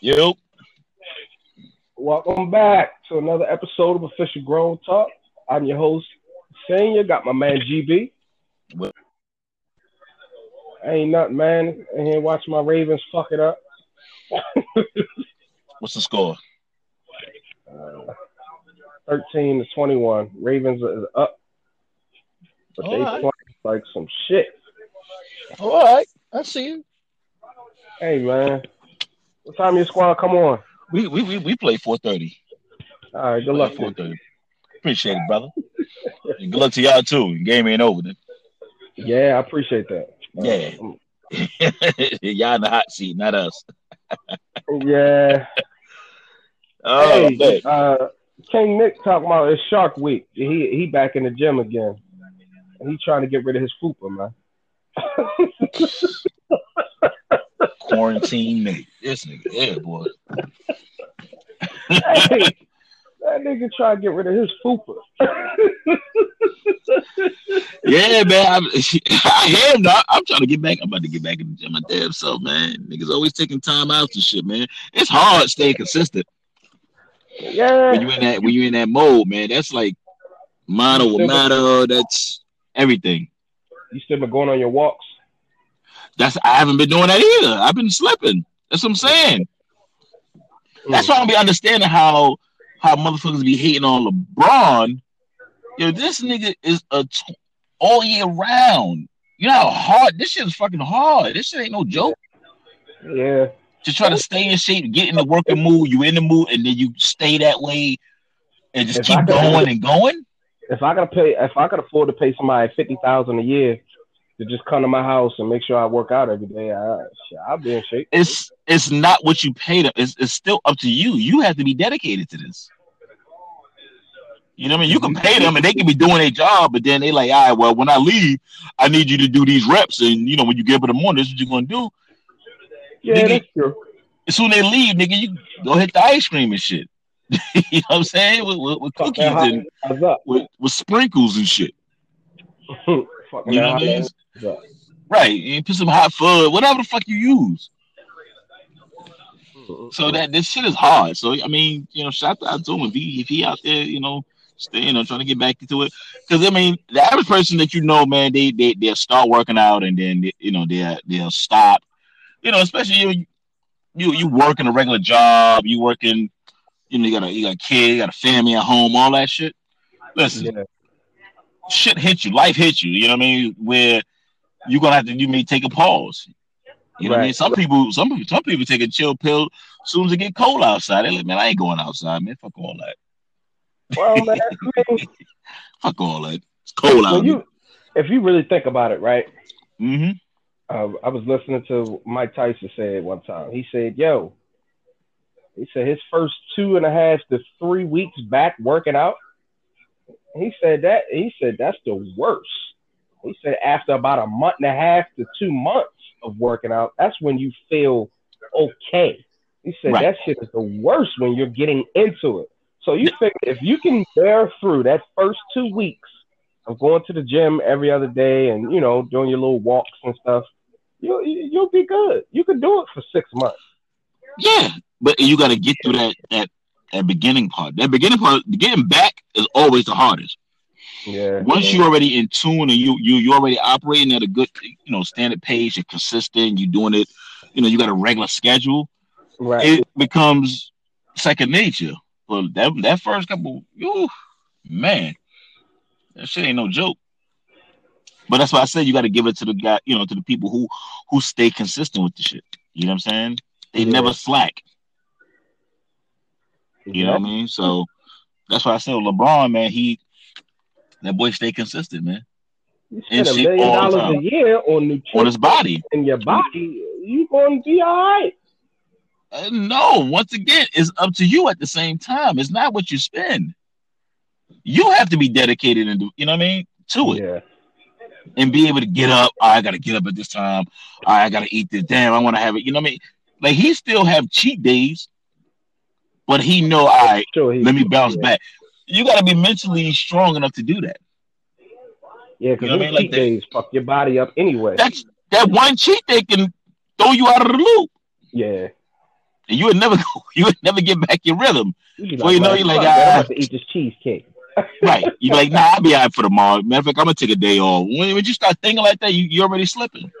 Yep. Welcome back to another episode of Official Grown Talk. I'm your host, Senior. Got my man GB. What? Ain't nothing, man. In here watching my Ravens fuck it up. What's the score? Uh, 13 to 21. Ravens is up. But All they right. playing like some shit. All right, I see you. Hey, man. What time your squad come on? We we we, we play four thirty. All right, good luck. Four thirty. Appreciate it, brother. And good luck to y'all too. Game ain't over. Then. Yeah, I appreciate that. Yeah. Y'all in the hot seat, not us. yeah. Oh, hey, uh, King Nick talking about it's Shark Week. He he back in the gym again. And he trying to get rid of his fupa, man. quarantine nigga. This nigga, yeah, boy. hey, that nigga trying to get rid of his fupa. Yeah, man. I'm, I am not. I'm trying to get back. I'm about to get back in the gym my damn self, man. Niggas always taking time out and shit, man. It's hard staying consistent yeah. when you in that when you in that mode, man. That's like with matter. That's everything. You still been going on your walks? That's I haven't been doing that either. I've been slipping. That's what I'm saying. That's why I don't be understanding how how motherfuckers be hating on LeBron. Yo, this nigga is a t- all year round. You know how hard this shit is fucking hard. This shit ain't no joke. Yeah. Just try to stay in shape, get in the working mood, you in the mood, and then you stay that way and just If keep could- going and going. If I could pay, if I could afford to pay somebody fifty thousand a year to just come to my house and make sure I work out every day, I, I'll be in shape. It's it's not what you pay them. It's it's still up to you. You have to be dedicated to this. You know what I mean? You can pay them and they can be doing their job, but then they like, all right, well, when I leave, I need you to do these reps. And you know, when you get up in the morning, this is what you're gonna do. Yeah, Nigga, that's true. As soon as they leave, nigga, you go hit the ice cream and shit. you know what I'm saying? With, with, with cookies and with, with sprinkles and shit. Fucking You know what I mean? hot? Right. You put some hot fudge, whatever the fuck you use. Mm-hmm. So that this shit is hard. So I mean, you know, shout out to him if he if he out there, you know, stay, you know, trying to get back into it. Because I mean, the average person that you know, man, they they they'll start working out and then they, you know they'll they'll stop. You know, especially you you you working a regular job, you working, you know, you got a you got a kid, you got a family at home, all that shit. Listen, Yeah. Shit hit you, life hit you. You know what I mean? Where you're gonna have to you may take a pause. You know what I mean? Some people, some people, some people take a chill pill as soon as it get cold outside. They like, man, I ain't going outside, man. Fuck all that. Well, man, I mean, Fuck all that. It's cold out. you, if you really think about it, right? mm-hmm. uh, I was listening to Mike Tyson say it one time. He said, "Yo," he said his first two and a half to three weeks back working out. He said that he said that's the worst. He said after about a month and a half to two months of working out, that's when you feel okay. He said Right. that shit is the worst when you're getting into it. So you figure if you can bear through that first two weeks of going to the gym every other day and you know doing your little walks and stuff, you you'll be good. You can do it for six months. Yeah, but you got to get through that that that beginning part. That beginning part, getting back is always the hardest. Yeah. Once you're already in tune and you you you already operating at a good you know standard pace, you're consistent, you're doing it. You know, you got a regular schedule. right. it becomes second nature. But that that first couple, ooh, man, that shit ain't no joke. But that's why I said you got to give it to the guy, you know, to the people who who stay consistent with the shit. You know what I'm saying? They Yeah. never slack. You know what I mean? So that's why I said LeBron, man, he that boy stay consistent, man, You and spend a million dollars time. a year on on his body. in your body. You gonna be all right. Uh, no, once again, it's up to you at the same time. It's not what you spend. You have to be dedicated and do, you know what I mean, to it. Yeah. and be able to get up. "Oh, I got to get up at this time. "Oh, I got to eat this. Damn, I want to have it. You know what I mean? Like he still have cheat days, but he know, all right, Sure. He, let me bounce yeah. back. You got to be mentally strong enough to do that. Yeah, because You know I mean? Like cheat that. days fuck your body up anyway. That's that one cheat day can throw you out of the loop. yeah. and you would never go, you would never get back your rhythm. You Well, you know, like, you like, "Fuck that, I'm ah." about to eat this cheesecake. right? you're like, nah, I'll be out for tomorrow. Matter of fact, I'm gonna take a day off. When, when you start thinking like that, you you already slipping.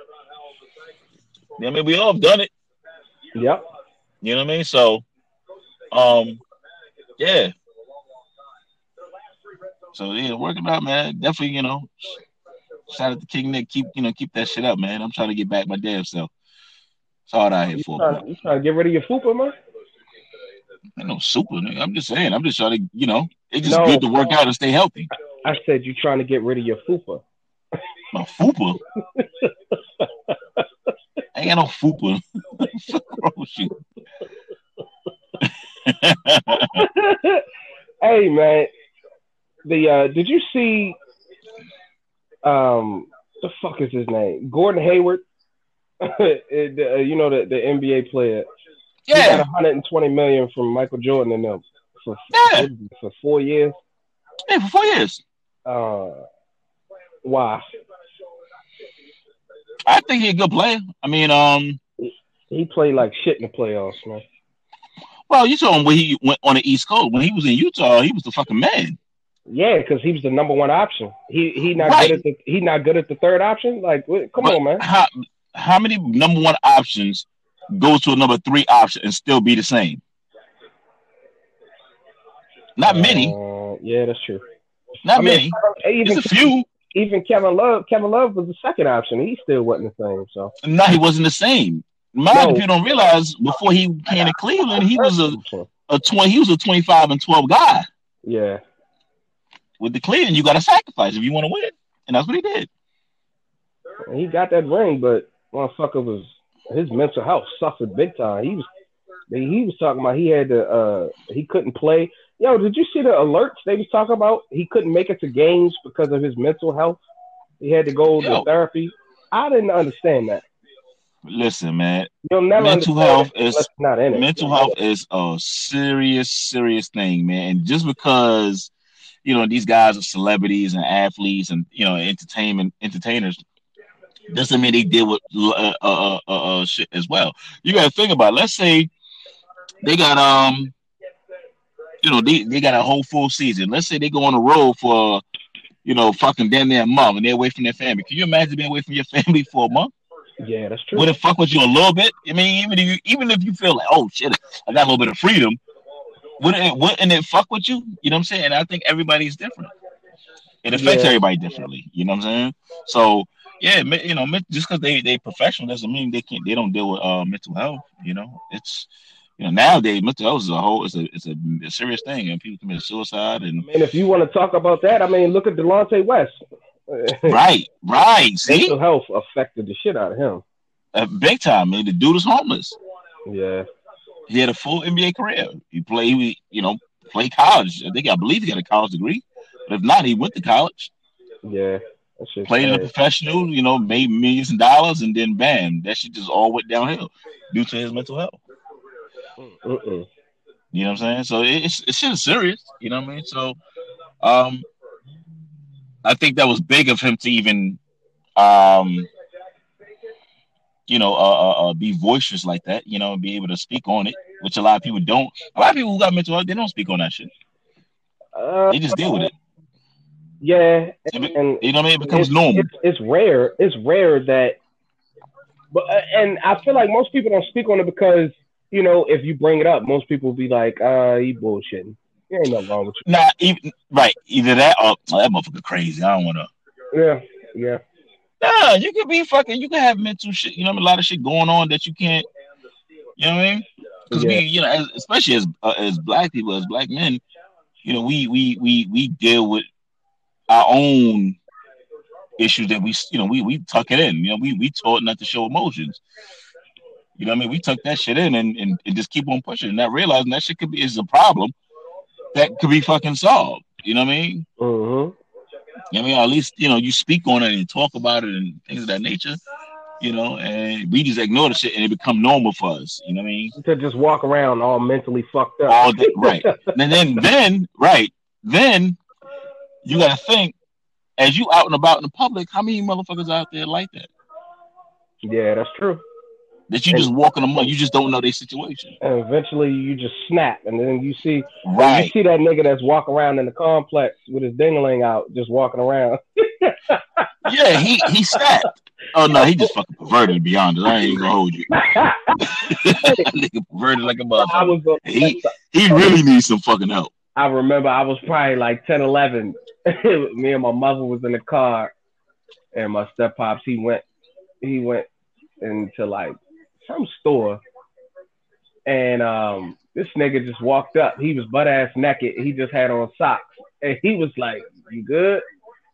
Yeah, I mean, we all have done it. Yep. You know what I mean? So, um, yeah. So yeah, working out, man. Definitely, you know. Shout out to King Nick. Keep you know, keep that shit up, man. I'm trying to get back my damn self. That's all I here for. trying, you trying to get rid of your fupa, man? Ain't no super. Nigga. I'm just saying. I'm just trying to, you know, it's just No. good to work out and stay healthy. I said you trying to get rid of your fupa. My fupa. I ain't got no fupa. With you? hey man, the uh did you see um the fuck is his name? Gordon Hayward. It- uh, you know the, the NBA player. He got 120 million from Michael Jordan and them for Yeah. for four years. yeah, for four years. Uh, why? I think he's a good player. I mean, um, He played like shit in the playoffs, man. Well, you saw him when he went on the East Coast. When he was in Utah, he was the fucking man. Yeah, because he was the number one option. He he not Right. good at the he not good at the third option. Like, come But on, man. How how many number one options go to a number three option and still be the same? Not many. Uh, yeah, that's true. Not I many. mean, even It's a few. even Kevin Love, Kevin Love was the second option. He still wasn't the same. So No, he wasn't the same. Mind if you don't realize, before he came to Cleveland, he was a, a twenty. He was a twenty-five and twelve guy. yeah. With the Cleveland, you got to sacrifice if you want to win, and that's what he did. He got that ring, but motherfucker was his mental health suffered big time. He was he was talking about he had to uh he couldn't play. Yo, did you see the alerts they was talking about? He couldn't make it to games because of his mental health. He had to go Yo. to therapy. I didn't understand that. Listen, man, You'll never Mental health it is- not in it. mental health is a serious, serious thing, man. And just because you know these guys are celebrities and athletes and you know entertainment entertainers doesn't mean they deal with uh, uh, uh, uh, uh, shit as well. You got to think about. It. Let's say they got um, you know, they, they got a whole full season. Let's say they go on the road for you know fucking damn near a month and they're away from their family. Can you imagine being away from your family for a month? Yeah, that's true. Would it fuck with you a little bit? I mean, even if you even if you feel like, oh shit, I got a little bit of freedom, wouldn't it wouldn't it fuck with you? You know what I'm saying? And I think everybody's different. It affects Yeah. everybody differently. You know what I'm saying? So yeah, you know, just because they they professional doesn't mean they can't they don't deal with uh mental health. You know, it's you know nowadays mental health is a whole it's a it's a, a serious thing and people commit suicide and I mean, if you want to talk about that, I mean, look at Delonte West. Right right see Mental health affected the shit out of him. uh, big time man the dude is homeless. Yeah. He had a full NBA career. He played, he, you know, played college. I think I believe he got a college degree. But if not, he went to college, Yeah. Played in a professional, you know, made millions of dollars, and then bam, that shit just all went downhill due to his mental health. Mm-mm. You know what I'm saying? So it's it's shit is serious. You know what I mean? So, um, I think that was big of him to even, um, you know, uh, uh, uh, be boisterous like that. You know, and be able to speak on it, which a lot of people don't. A lot of people who got mental health, they don't speak on that shit. Uh, They just deal with it. yeah. It And You know what I mean? It becomes it's, normal. It's, it's rare. It's rare that, but uh, and I feel like most people don't speak on it because you know if you bring it up, most people be like, "Uh, you bullshitting. There ain't nothing wrong with Nah, even right, either that or oh, that motherfucker crazy. I don't want to. Yeah, yeah, Nah, you could be fucking. You can have mental shit. You know, a lot of shit going on that you can't. You know what I mean? Because we, you know, as, especially as uh, as black people, as black men, you know, we we we we deal with our own issues that we, you know, we we tuck it in. You know, we we taught not to show emotions. You know what I mean? We tuck that shit in and, and, and just keep on pushing, and not realizing that shit could be is a problem that could be fucking solved. You know what I mean? mm-hmm. I mean, at least you know you speak on it and talk about it and things of that nature. You know, and we just ignore the shit and it become normal for us. You know what I mean? to just walk around all mentally fucked up. All day, right? And then, then, right, then you got to think as you out and about in the public, how many motherfuckers out there like that? yeah, that's true. That you just walking among. You just don't know their situation. And eventually, you just snap, and then you see Right. you see that nigga that's walking around in the complex with his dingling out, just walking around. Yeah, he he snapped. Oh no, he just fucking perverted. To be honest, I ain't gonna hold you. Nigga perverted like a motherfucker. was. He he really needs some fucking help. I remember I was probably like 10, 11. Me and my mother was in the car, and my step pops he went he went into like some store, and um this nigga just walked up. He was butt ass naked. He just had on socks, and he was like, "You good?"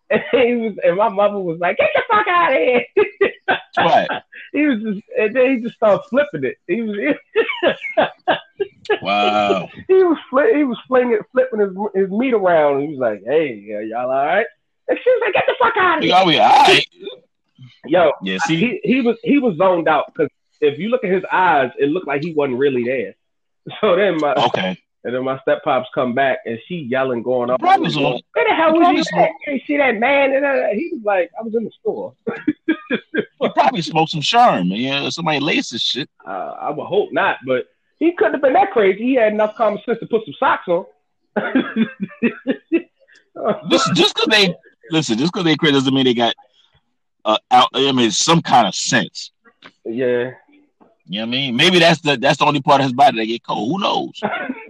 And he was, and my mother was like, "Get the fuck out of here!" Right. he was just, and then he just started flipping it. He was, Wow. he was fli- he was flinging flipping his his meat around. He was like, "Hey, y'all all right?" And she was like, "Get the fuck out of here!" all we all right. Yo, Yeah. See. he he was he was zoned out because if you look at his eyes, it looked like he wasn't really there. So then my Okay. and then my step pops come back and she yelling, going up. Where the hell was so. at? You see that man? And he was like, I was in the store. He probably smoked some Sherm. Yeah. Somebody laced his shit. Uh, I would hope not, but he couldn't have been that crazy. He had enough common sense to put some socks on. Listen, just because they listen, just because they crazy doesn't mean they got uh, out. I mean, some kind of sense. yeah. You know what I mean? Maybe that's the that's the only part of his body that get cold. Who knows?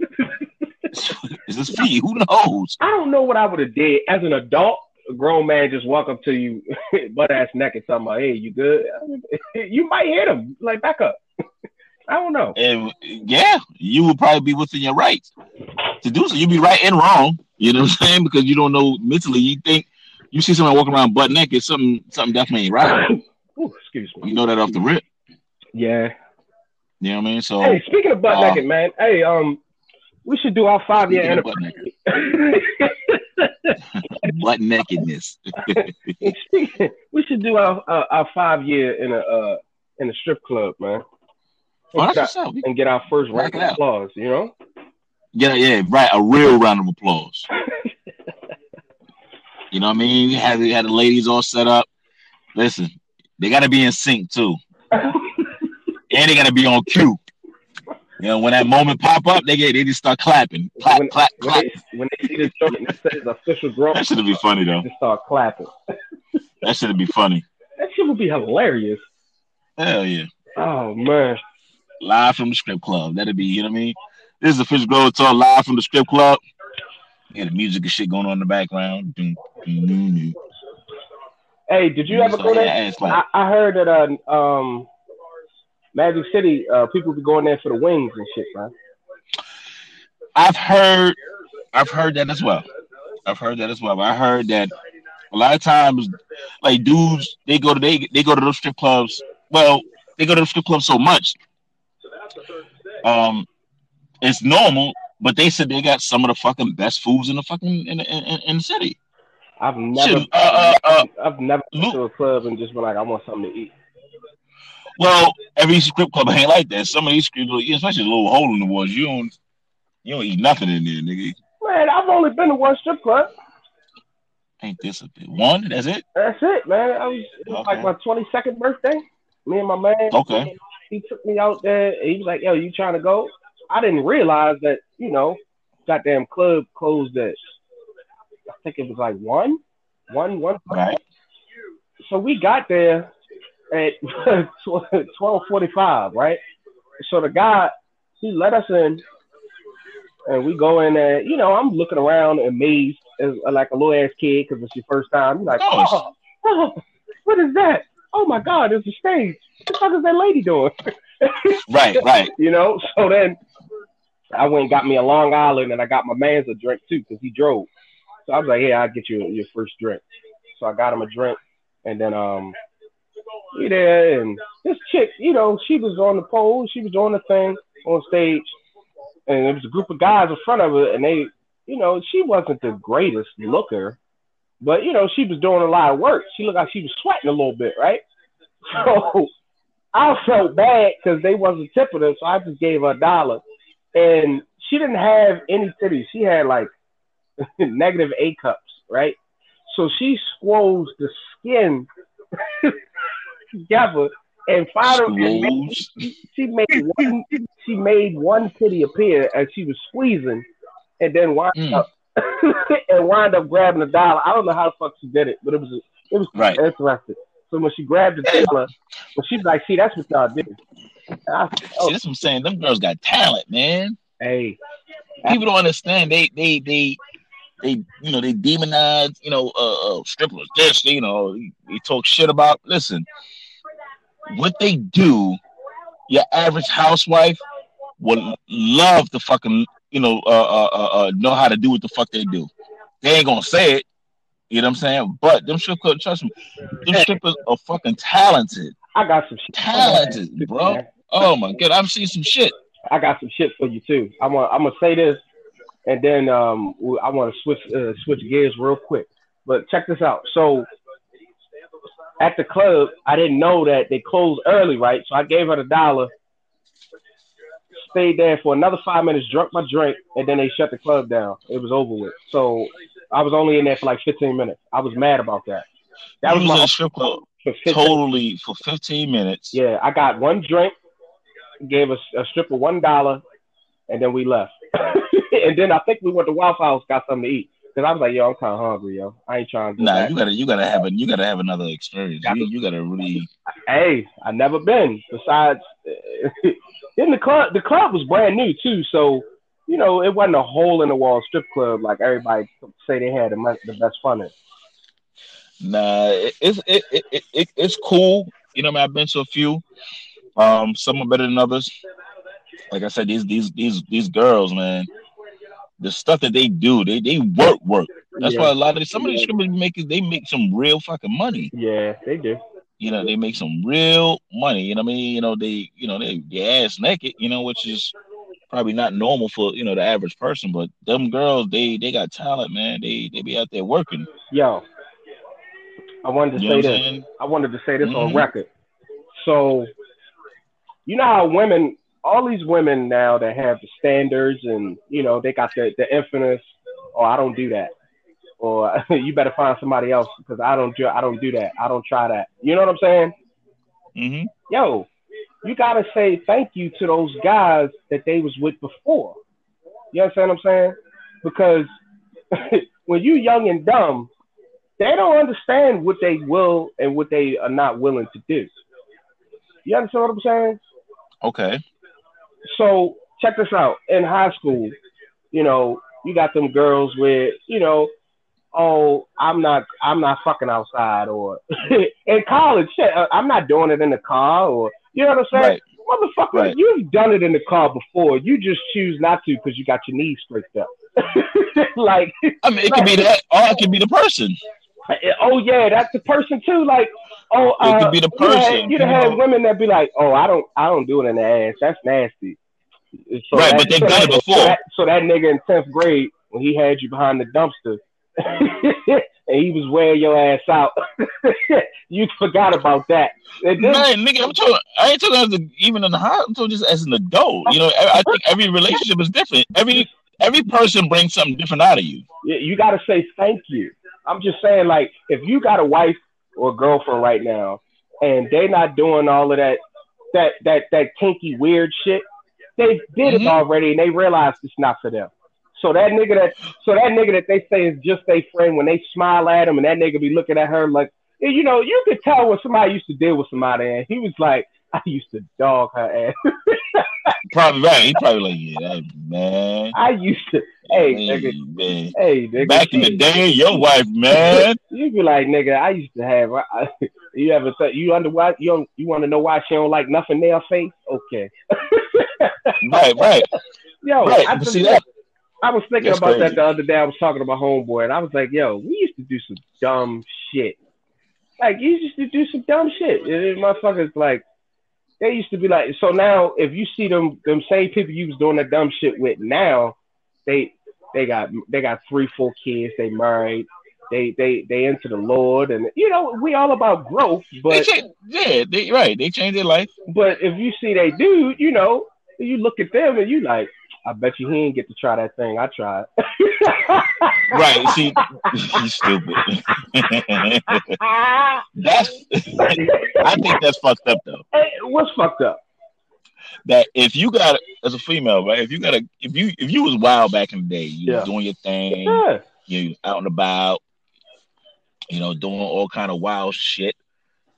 it's his feet. Who knows? I don't know what I would have did as an adult. A grown man just walk up to you, butt ass naked, talking about, "Hey, you good?" you might hit him, like back up. I don't know. And yeah, you would probably be within your rights to do so. You'd be right and wrong. You know what I'm saying? Because you don't know mentally. You think you see someone walking around butt naked, something something definitely ain't right. Ooh, excuse me. You know that off the rip. Yeah. You know what I mean? So Hey, speaking of butt Uh, naked, man. Hey, um, we should do our five year anniversary. butt nakedness. we should do our uh, our five year in a uh, in a strip club, man. And that's get, our- and get our first round of applause, you know? Yeah, yeah, right. A real round of applause. you know what I mean? Had, you had the ladies all set up. Listen, they got to be in sync too, and they got to be on cue. You know, when that moment pop up, they get they just start clapping, clap, When- clap, When clap. they, when they see the joint and it says official grown, That should be funny though. just start clapping. That should be funny. That shit would be hilarious. Hell yeah! Oh man. Live from the strip club. That'd be you know what I mean. This is Official Grown Talk live from the strip club. Yeah, the music and shit going on in the background. Doom, doom, doom, doom. Hey, did you ever go there? yeah, it's like, I, I heard that uh um Magic City, uh people be going there for the wings and shit, man. I've heard, I've heard that as well. I've heard that as well. I heard that a lot of times, like dudes, they go to they they go to those strip clubs. Well, they go to the strip clubs so much. Um, it's normal, but they said they got some of the fucking best foods in the fucking in the, in, in the city. I've never Shit, uh, uh, uh, I've never been Luke- to a club and just been like, I want something to eat. Well, every strip club ain't like that. Some of these strip clubs, especially a little hole in the walls, you don't you don't eat nothing in there, nigga. Man, I've only been to one strip club. Ain't this a bit one? That's it. That's it, man. I was it was like my twenty second birthday. Me and my man. Okay. He took me out there. and He was like, "Yo, you trying to go?" I didn't realize that you know, goddamn club closed at. I think it was like one, one, one. Right. So we got there at twelve forty five, right? So the guy he let us in, and we go in there. You know, I'm looking around amazed as like a little ass kid because it's your first time. You're like, oh, oh, what is that? Oh my God, it's a stage. What the fuck is that lady doing? Right. Right. you know. So then I went and got me a Long Island, and I got my man's a drink too because he drove. So I was like, "Yeah, I'll get you your first drink." So I got him a drink, and then um, we there, and this chick, you know, she was on the pole, she was doing the thing on stage, and there was a group of guys in front of her, and they, you know, she wasn't the greatest looker, but you know, she was doing a lot of work. She looked like she was sweating a little bit, right? So I felt bad because they wasn't tipping her, so I just gave her a dollar. And she didn't have any titties. She had like negative A cups, right? So she squoze the skin together and finally and made, she made one she made one titty appear as she was squeezing, and then wound mm. up and wind up grabbing a dollar. I don't know how the fuck she did it, but it was it was right. interesting. So when she grabbed the dollar, when she's like, "See, that's what y'all did." I, oh. See, that's what I'm saying. Them girls got talent, man. Hey, people don't understand. They they they they you know they demonize you know uh, uh strippers. This you know they talk shit about. Listen, what they do, your average housewife would love to fucking you know uh, uh, uh, uh, know how to do what the fuck they do. They ain't gonna say it. You know what I'm saying? But them strippers, trust me, them strippers are fucking talented. I got some shit. Talented, bro. Oh my god, I've seen some shit. I got some shit for you too. I'm gonna I'm gonna say this, and then um I want to switch uh, switch gears real quick. But check this out. So at the club, I didn't know that they closed early, right? So I gave her the dollar, stayed there for another five minutes, drunk my drink, and then they shut the club down. It was over with. So I was only in there for like 15 minutes. I was mad about that. That was, was my strip club totally for 15 minutes. Yeah, I got one drink, gave us a, a strip of one dollar, and then we left. and then I think we went to Waffle House, got something to eat. Cause I was like, yo, I'm kind of hungry, yo. I ain't trying to. Nah, that. you gotta, you gotta have a, you gotta have another experience. You, you gotta really. Hey, I never been. Besides, in the club, the club was brand new too, so you know it wasn't a hole in the wall strip club like everybody say they had the, the best fun in. Nah, it's it, it, it, it, it's cool. You know, I mean, I've been to a few. Um, some are better than others. Like I said, these these these these girls, man, the stuff that they do, they they work work. That's yeah. why a lot of some of these strippers make they make some real fucking money. Yeah, they do. You know, they make some real money. You know what I mean? You know, they you know they, they ass naked. You know, which is probably not normal for you know the average person. But them girls, they they got talent, man. They they be out there working. Yo, I wanted to you say this. I wanted to say this mm-hmm. on record. So, you know how women all these women now that have the standards and you know they got the the infamous oh I don't do that or you better find somebody else because I don't do I don't do that I don't try that. You know what I'm saying? Mm-hmm. yo you gotta say thank you to those guys that they was with before. You understand what I'm saying? Because when you young and dumb they don't understand what they will and what they are not willing to do. You understand what I'm saying? Okay so check this out. In high school, you know, you got them girls with, you know, oh, I'm not, I'm not fucking outside, or in college, shit, uh, I'm not doing it in the car, or you know what I'm saying? Right. Motherfucker, right. you've done it in the car before. You just choose not to because you got your knees scraped up. like, I mean, it could be that, or it could be the person. Oh yeah, that's the person too. Like, oh, uh, it could be the person. You have had women that be like, oh, I don't, I don't do it in the ass. That's nasty. So right, that, but they've done it before. So that, so that nigga in tenth grade, when he had you behind the dumpster, and he was wearing your ass out, you forgot about that. Then, Man, nigga, I'm talking. I ain't talking as a, even in the high. I'm talking just as an adult. You know, I, I think every relationship is different. Every every person brings something different out of you. You got to say thank you. I'm just saying, like, if you got a wife or girlfriend right now, and they not doing all of that, that that that kinky weird shit, they did mm-hmm. it already, and they realized it's not for them. So that nigga that, so that nigga that they say is just a friend, when they smile at him, and that nigga be looking at her like, you know, you could tell when somebody used to deal with somebody, and he was like, I used to dog her ass. probably right. He probably like, yeah, man. I used to. Hey, nigga. Man. Hey, nigga. Back in the day, your wife, man. you be like, nigga. I used to have. I, you ever th- you under why you don't, you want to know why she don't like nothing nail face? Okay. right, right. Yo, right. I, see that. I was thinking That's about crazy. that the other day. I was talking to my homeboy, and I was like, "Yo, we used to do some dumb shit. Like, you used to do some dumb shit. And motherfuckers like they used to be like so now if you see them them same people you was doing that dumb shit with now they they got they got three four kids they married they they they into the lord and you know we all about growth but they change, yeah they right they change their life. but if you see they dude you know you look at them and you like I bet you he didn't get to try that thing. I tried. right. See, you stupid. that's. I think that's fucked up though. Hey, what's fucked up? That if you got as a female, right? If you got a, if you if you was wild back in the day, you Yeah. was doing your thing, Yeah. you out and about, you know, doing all kind of wild shit,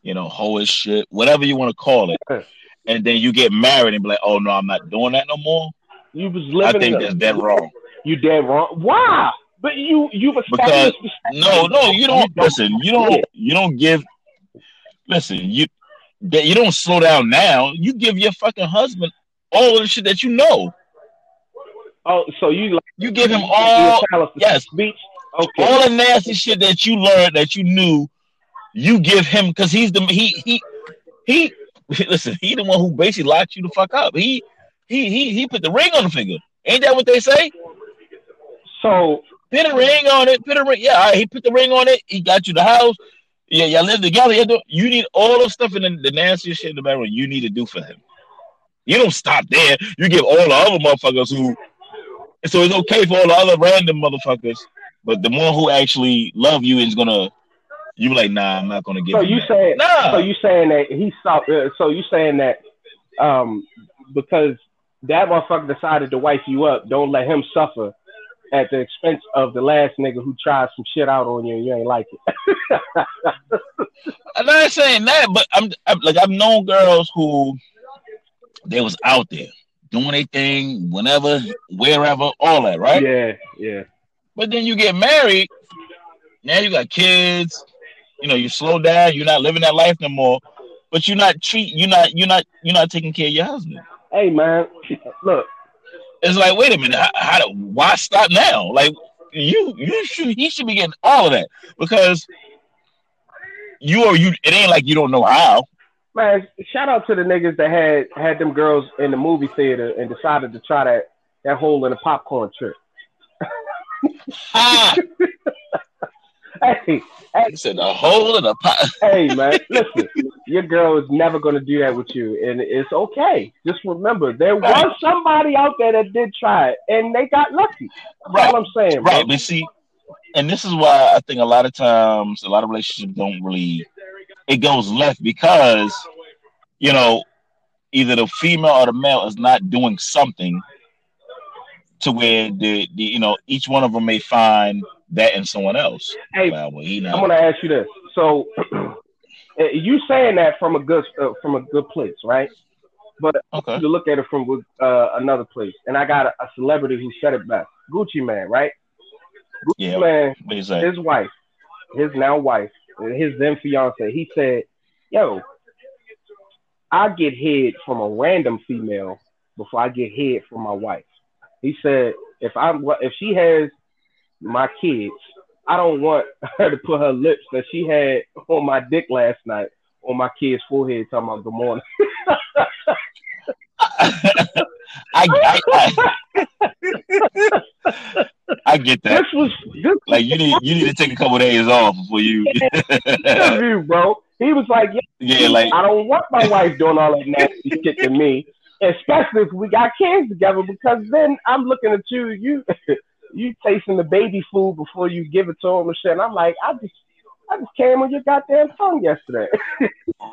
you know, hoish shit, whatever you want to call it. And then you get married and be like, oh no, I'm not doing that no more. You was living. I think in that's dead wrong. You dead wrong. Why? But you you've Because- No, no, you don't listen. You don't. You don't give. Listen, you that you don't slow down now. You give your fucking husband all of the shit that you know. Oh, so you like You give him all tell us to yes. beach? Okay. all the nasty shit that you learned that you knew. You give him because he's the he he he. Listen, he the one who basically locked you the fuck up. He he he he put the ring on the finger. Ain't that what they say? So Put a ring on it. Put a ring. Yeah, right, he put the ring on it. He got you the house. Yeah, y'all live together. You, need all the stuff in the, the nastiest shit in the bedroom. You need to do for him. You don't stop there. You give all the other motherfuckers who. So it's okay for all the other random motherfuckers, but the one who actually love you is gonna. You like, nah, I'm not gonna give. so you saying nah. so you saying that he saw uh, so you saying that um because that motherfucker decided to wife you up, don't let him suffer at the expense of the last nigga who tried some shit out on you and you ain't like it. I'm not saying that, but I'm, I'm like I've known girls who they was out there doing their thing, whenever, wherever, all that, right? Yeah, yeah. But then you get married, now you got kids, you know, you slow down, you're not living that life no more, but you're not treat you're not you're not you're not taking care of your husband. Hey man, look, It's like, wait a minute, how, how do- why stop now? Like you you should he should be getting all of that because you are you it ain't like you don't know how. man, shout out to the niggas that had had them girls in the movie theater and decided to try that that hole in the popcorn trick. Ah, Hey, he said the hole in the pot. hey man, listen, your girl is never gonna do that with you, and it's okay. Just remember, there Right. was somebody out there that did try it, and they got lucky. That's Right. all I'm saying, bro. Right, but see, and this is why I think a lot of times a lot of relationships don't really it goes left because you know either the female or the male is not doing something to where the, the you know each one of them may find that in someone else. Hey, Well, I'm gonna ask you this. So, you saying that from a good uh, from a good place, right? But Okay. to look at it from uh, another place, and I got a, a celebrity who said it best. Gucci Mane, right? Gucci Yeah. Mane, his wife, his now wife, his then fiance, he said, "Yo, I get head from a random female before I get head from my wife." He said, "If I'm if she has my kids, I don't want her to put her lips that she had on my dick last night on my kid's forehead talking about good morning." I, I, I, I get that. This was this Like you need you need to take a couple days off before you. interview, bro. He was like, yeah, yeah, like I don't want my wife doing all that nasty shit to me, especially if we got kids together, because then I'm looking at you, you, you tasting the baby food before you give it to him and shit. And I'm like, I just, I just came on your goddamn tongue yesterday.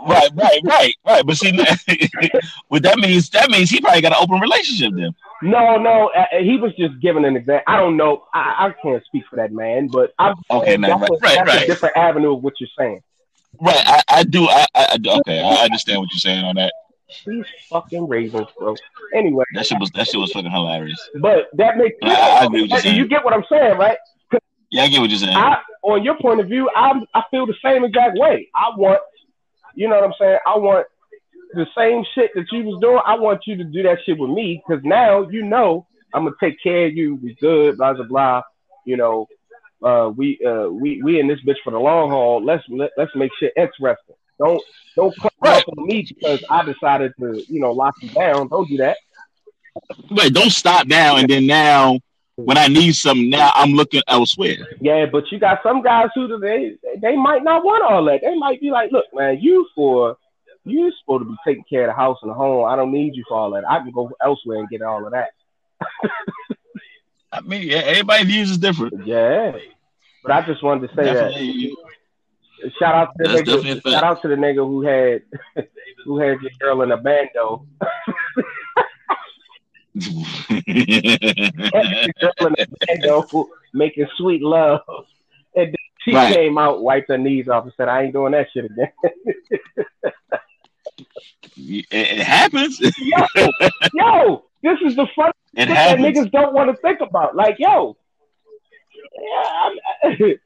Right, right, right, right. But see, what that means, that means he probably got an open relationship then. no, no, uh, he was just giving an example. I don't know. I, I can't speak for that man, but I'm Okay, man, that's, right, a, right, that's a right. different avenue of what you're saying. Right, I, I do. I, I, I do. Okay, I understand what you're saying on that. These fucking ravens, bro. Anyway, That shit was that shit was fucking hilarious. but that makes I- I you you get what I'm saying, right? Yeah, I get what you're saying. I, on your point of view, I I feel the same exact way. I want, you know what I'm saying? I want the same shit that you was doing. I want you to do that shit with me because now you know I'm gonna take care of you. We good, blah blah blah. You know, uh, we uh we we in this bitch for the long haul. Let's let, let's make shit interesting. Don't don't come Right. up on me because I decided to you know lock you down. Don't do that. Wait, don't stop now and then now when I need something now I'm looking elsewhere. Yeah, but you got some guys who they they might not want all that. They might be like, look, man, you for you supposed to be taking care of the house and the home. I don't need you for all that. I can go elsewhere and get all of that. I mean, yeah, everybody views is different. Yeah, but I just wanted to say Definitely. that. Shout out to the That's nigga. Shout out to the nigga who had who had your girl in a bando. Girl in a bando making sweet love, and then she Right. came out, wiped her knees off, and said, "I ain't doing that shit again." it, it happens. yo, yo, this is the fun that niggas don't want to think about. Like, yo, yeah,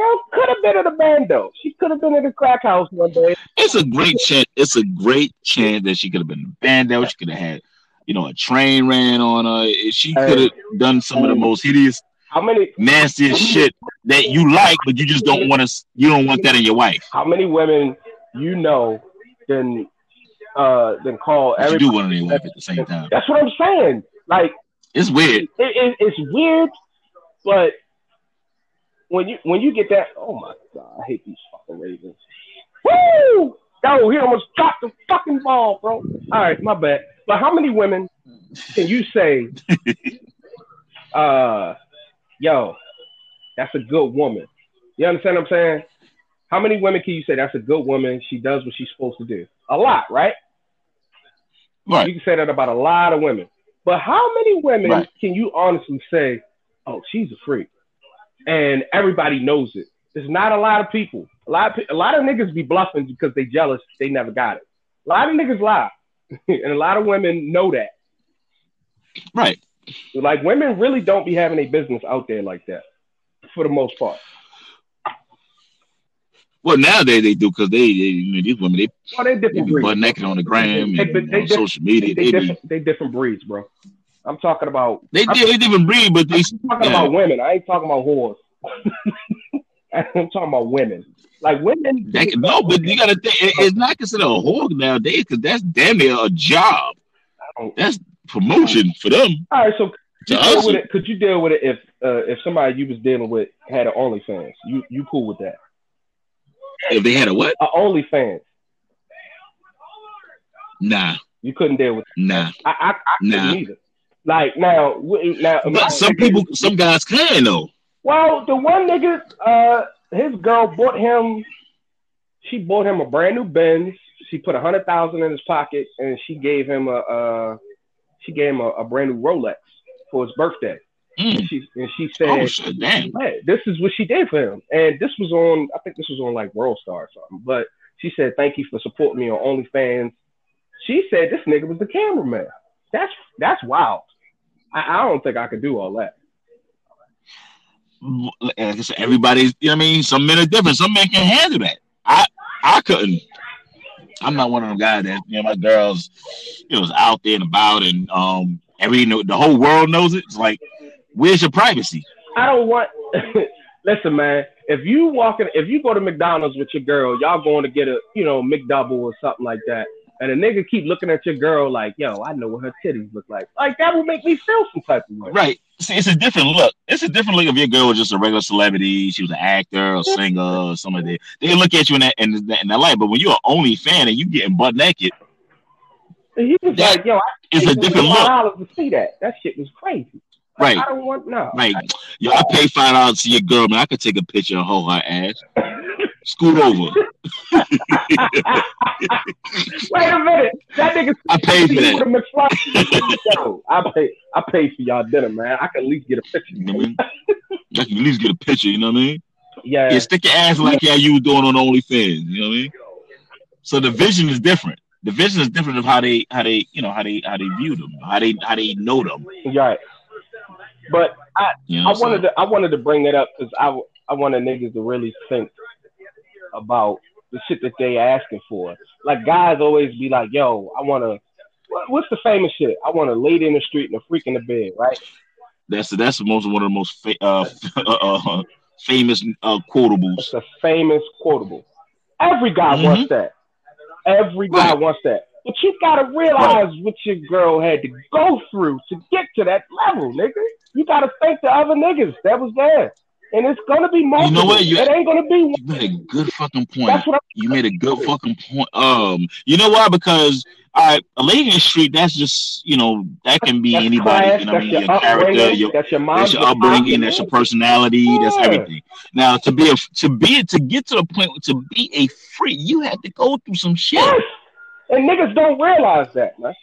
girl could have been in a bando. She could have been in a crack house one day. It's a great chance. It's a great chance that she could have been banned out. She could have had, you know, a train ran on her. She could have done some of the most hideous, How many nastiest shit that you like, but you just don't want to. You don't want that in your wife. how many women you know then uh then call every do want in your wife at the same time. That's what I'm saying. Like It's weird. it, it, it's weird, but when you when you get that, oh my god, I hate these fucking Ravens. Woo! Yo, he almost dropped the fucking ball, bro. All right, my bad. But how many women can you say, uh, yo, that's a good woman? You understand what I'm saying? How many women can you say that's a good woman? She does what she's supposed to do. A lot, right? Right. You can say that about a lot of women. But how many women Right. can you honestly say, oh, she's a freak? And everybody knows it. There's not a lot of people. A lot of, a lot of niggas be bluffing because they jealous they never got it. A lot of niggas lie. and a lot of women know that. Right. Like women really don't be having a business out there like that for the most part. Well, nowadays they do because they, they, you know, these women they, Well, they they different be butt naked on the gram They- and they- they on social media. They, They, different, they different breeds, bro. I'm talking about they, they, they different breed, but they I'm talking yeah. about women. I ain't talking about whores. I'm talking about women. Like women. That, no, but you gotta think it, it's not considered a whore nowadays because that's damn near a job. That's promotion for them. All right, so could you deal with it? Could you deal with it if uh, if somebody you was dealing with had an OnlyFans? You you cool with that? if they had a what? A OnlyFans. Nah, You couldn't deal with. nah, I I, I couldn't Nah. either. Like now, now. but some people, some guys can though. Well, the one nigga, uh, his girl bought him. She bought him a brand new Benz. She put a hundred thousand in his pocket, and she gave him a. Uh, she gave him a, a brand new Rolex for his birthday. Mm. She and she said, Oh shit, damn. "Hey, this is what she did for him." And this was on, I think this was on like World Star or something. But she said, "Thank you for supporting me on OnlyFans." She said this nigga was the cameraman. That's that's wild. I, I don't think I could do all that. Like I said, everybody's. You know what I mean? Some men are different. Some men can handle that. I, I couldn't. I'm not one of them guys that you know my girls, you know, is out there and about, and um, every the whole world knows it. It's like, where's your privacy? I don't want. Listen, man. If you walking, if you go to McDonald's with your girl, y'all going to get a, you know, McDouble or something like that, and a nigga keep looking at your girl like, yo, I know what her titties look like. Like that would make me feel some type of way. Right. See, it's a different look. It's a different look if your girl was just a regular celebrity. She was an actor or singer or something. They they look at you in that in that, in that light. But when you're an only fan and you getting butt naked, And he was That like, yo, I it's a different $25 look. to see that. That shit was crazy. Like, Right. I don't want no. Like, yo, I pay five dollars to your girl, man. I could take a picture and hold her ass. Scoot over. Wait a minute. That nigga. I paid for that. With a McFly. Yo, I pay. I paid for y'all dinner, man. I can at least get a picture. You know what I mean? I can at least get a picture. You know what I mean? Yeah. Yeah, stick your ass like how you were doing on OnlyFans. You know what I mean? So the vision is different. The vision is different of how they how they you know how they how they view them, how they how they know them. Right. But I, You know I wanted to I wanted to bring that up because I I wanted niggas to really think about the shit that they asking for. Like guys always be like, "Yo, I want to." What's the famous shit? I want a lady in the street and a freak in the bed, right? That's that's the most one of the most fa- uh, uh, famous uh, quotables. It's a famous quotable. Every guy Mhm. wants that. Every guy Right. wants that. But you gotta realize what your girl had to go through to get to that level, nigga. You gotta thank the other niggas that was there. And it's gonna be multiple. You know what? You- it ain't gonna be. You made a good fucking point. That's what I'm You made a good fucking point. Um, you know why? Because all right, a lady in the street, that's just you know that can be That's anybody. class, You know, what I mean, your your character, your that's your that's your upbringing, that's your personality, that's everything. Now, to be a to be to get to the point to be a freak, you have to go through some shit. Yes. And niggas don't realize that, man.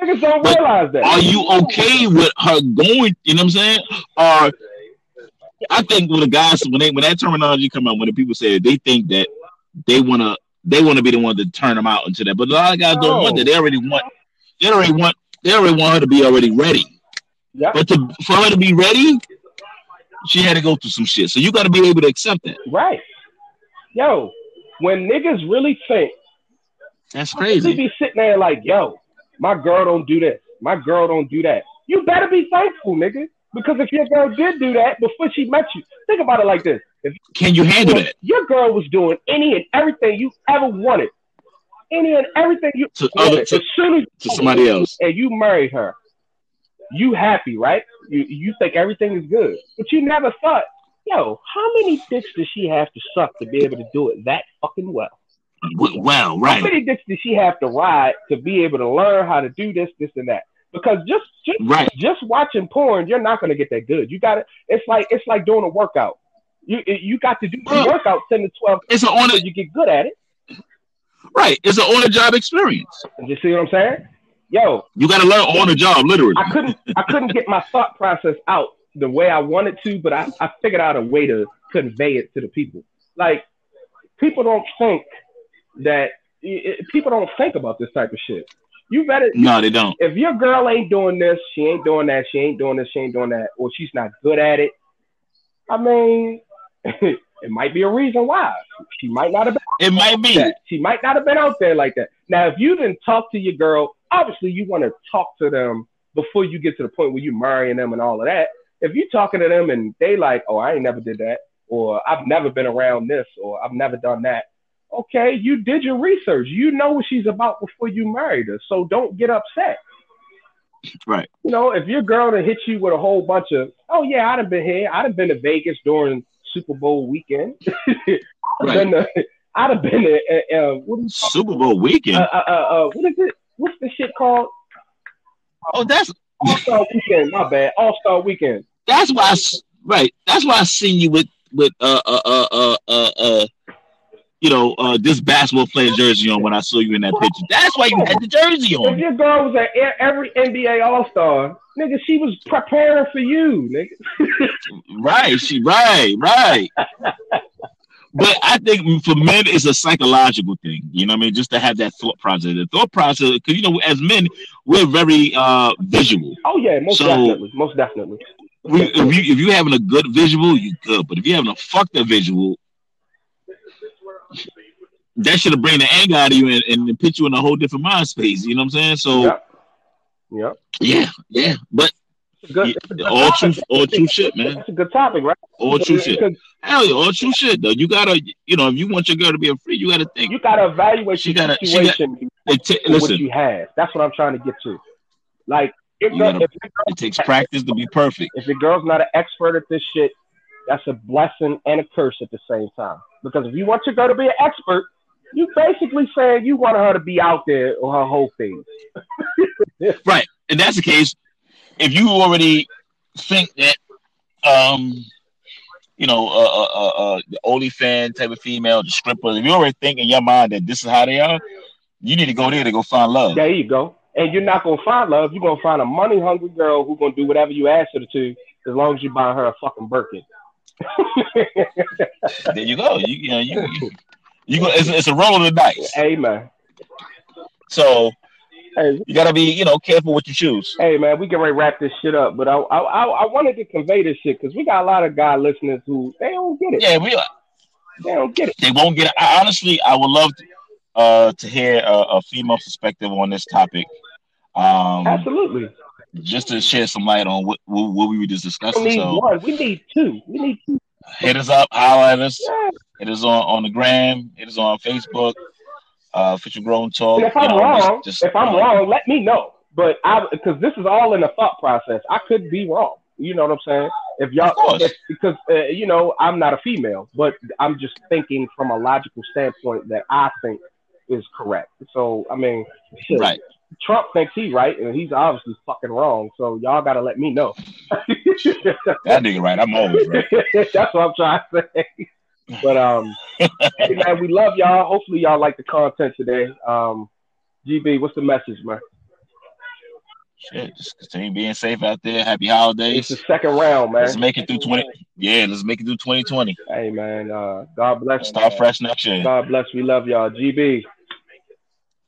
Niggas don't But realize that. Are you okay with her going? You know what I'm saying? Or I think when the guys when they when that terminology come out, when the people say it, they think that they wanna they wanna be the one to turn them out into that. But a lot of guys don't want that. They already want they already want they already want her to be already ready. Yep. But to for her to be ready, she had to go through some shit. So you got to be able to accept that. Right. Yo, when niggas really think, That's they crazy. be sitting there like, yo, my girl don't do this. My girl don't do that. You better be thankful, nigga. Because if your girl did do that before she met you, think about it like this. If Can you handle that? your girl was doing any and everything you ever wanted, any and everything you To wanted, other to, as soon as to somebody else. and you married her, you happy, right? You you think everything is good, but you never thought, yo, how many dicks does she have to suck to be able to do it that fucking well? Well, right. How many dicks does she have to ride to be able to learn how to do this, this, and that? Because just just right. just watching porn, you're not gonna get that good. You got to It's like it's like doing a workout. You you got to do the Well, workout ten to twelve It's an on so you get good at it. right. It's an on the job experience. You see what I'm saying? Yo, You got to learn on the job, literally. I couldn't I couldn't get my thought process out the way I wanted to, but I, I figured out a way to convey it to the people. Like people don't think that i- i- people don't think about this type of shit. You better No, they don't. if your girl ain't doing this, she ain't doing that, she ain't doing this, she ain't doing that, or she's not good at it. I mean, it might be a reason why. She might not have been It might be. that. She might not have been out there like that. Now, if you didn't talk to your girl, obviously you want to talk to them before you get to the point where you marrying them and all of that. If you talking to them and they like, oh, I ain't never did that, or I've never been around this, or I've never done that. Okay, you did your research. You know what she's about before you married her. So don't get upset. Right. You know, if your girl to hit you with a whole bunch of, oh yeah, I'd have been here. I'd have been to Vegas during Super Bowl weekend. I'd have Right. been to, I'd have been to, uh, uh, what do you Super Bowl weekend. uh, uh, uh, uh, what is it? What's the shit called? oh, that's All Star Weekend. My bad. All Star Weekend. that's why. I, s- right. That's why I seen you with with uh uh uh uh uh. You know, uh, this basketball player jersey on when I saw you in that picture. That's why you had the jersey on. If your girl was at every NBA All Star, nigga, she was preparing for you, nigga. Right, she right, right. but I think for men, it's a psychological thing. You know what I mean? Just to have that thought process. The thought process, because you know, as men, we're very uh visual. Oh yeah, most So- definitely, most definitely. We, if you if you having a good visual, you good. But if you're having a fucked up visual, that should have bring the anger out of you and, and put you in a whole different mind space. You know what I'm saying? So Yep. Yep. yeah, yeah. But good, it's a all true, all true shit, man. That's a good topic, right? All true shit. Hell yeah, all true shit though. You gotta, you know, if you want your girl to be a free, you gotta think. You gotta evaluate She your gotta- she got- situation ta- for what listen, you have. That's what I'm trying to get to. Like, if, gotta- if, it takes practice to be perfect. if your girl's not an expert at this shit, that's a blessing and a curse at the same time. Because if you want your girl to be an expert, you basically saying you want her to be out there on her whole thing. Right. And that's the case. If you already think that, um, you know, uh, uh, uh, uh the type of female, the strippers, if you already think in your mind that this is how they are, you need to go there to go find love. There you go. And you're not gonna find love. You're gonna find a money hungry girl who's gonna do whatever you ask her to, as long as you buy her a fucking Birkin. There you go. You, you know, you, you, you go. It's, it's a roll of the dice. Amen. So Hey, you gotta be, you know, careful what you choose. hey, man, we can wrap this shit up, but I I, I, I wanted to convey this shit because we got a lot of guy listeners who they don't get it. Yeah, we. They don't get it. They won't get. It. I, honestly, I would love to, uh, to hear a, a female perspective on this topic. Um, Absolutely. Just to shed some light on what what, we were just discussing. We need So one. We need two. We need two. hit us up, holler at us. Yeah. It is on on the gram. It is on Facebook. Uh, Official Grown Talk. And if I'm know, wrong, just- just, if I'm you wrong, let me know. But I because this is all in the thought process. I could be wrong. You know what I'm saying? If y'all, if, because uh, you know I'm not a female, but I'm just thinking from a logical standpoint that I think is correct. So I mean, shit, Right. Trump thinks he's right, and he's obviously fucking wrong. So y'all got to let me know. That nigga right. I'm always right. That's what I'm trying to say. But um, hey man, we love y'all. Hopefully y'all like the content today. Um, GB, what's the message, man? Shit, just continue being safe out there. Happy holidays. It's the second round, man. Let's make it through 20. Yeah, let's make it through 2020. Hey man, uh, God bless. Start fresh next year. God bless. We love y'all. GB.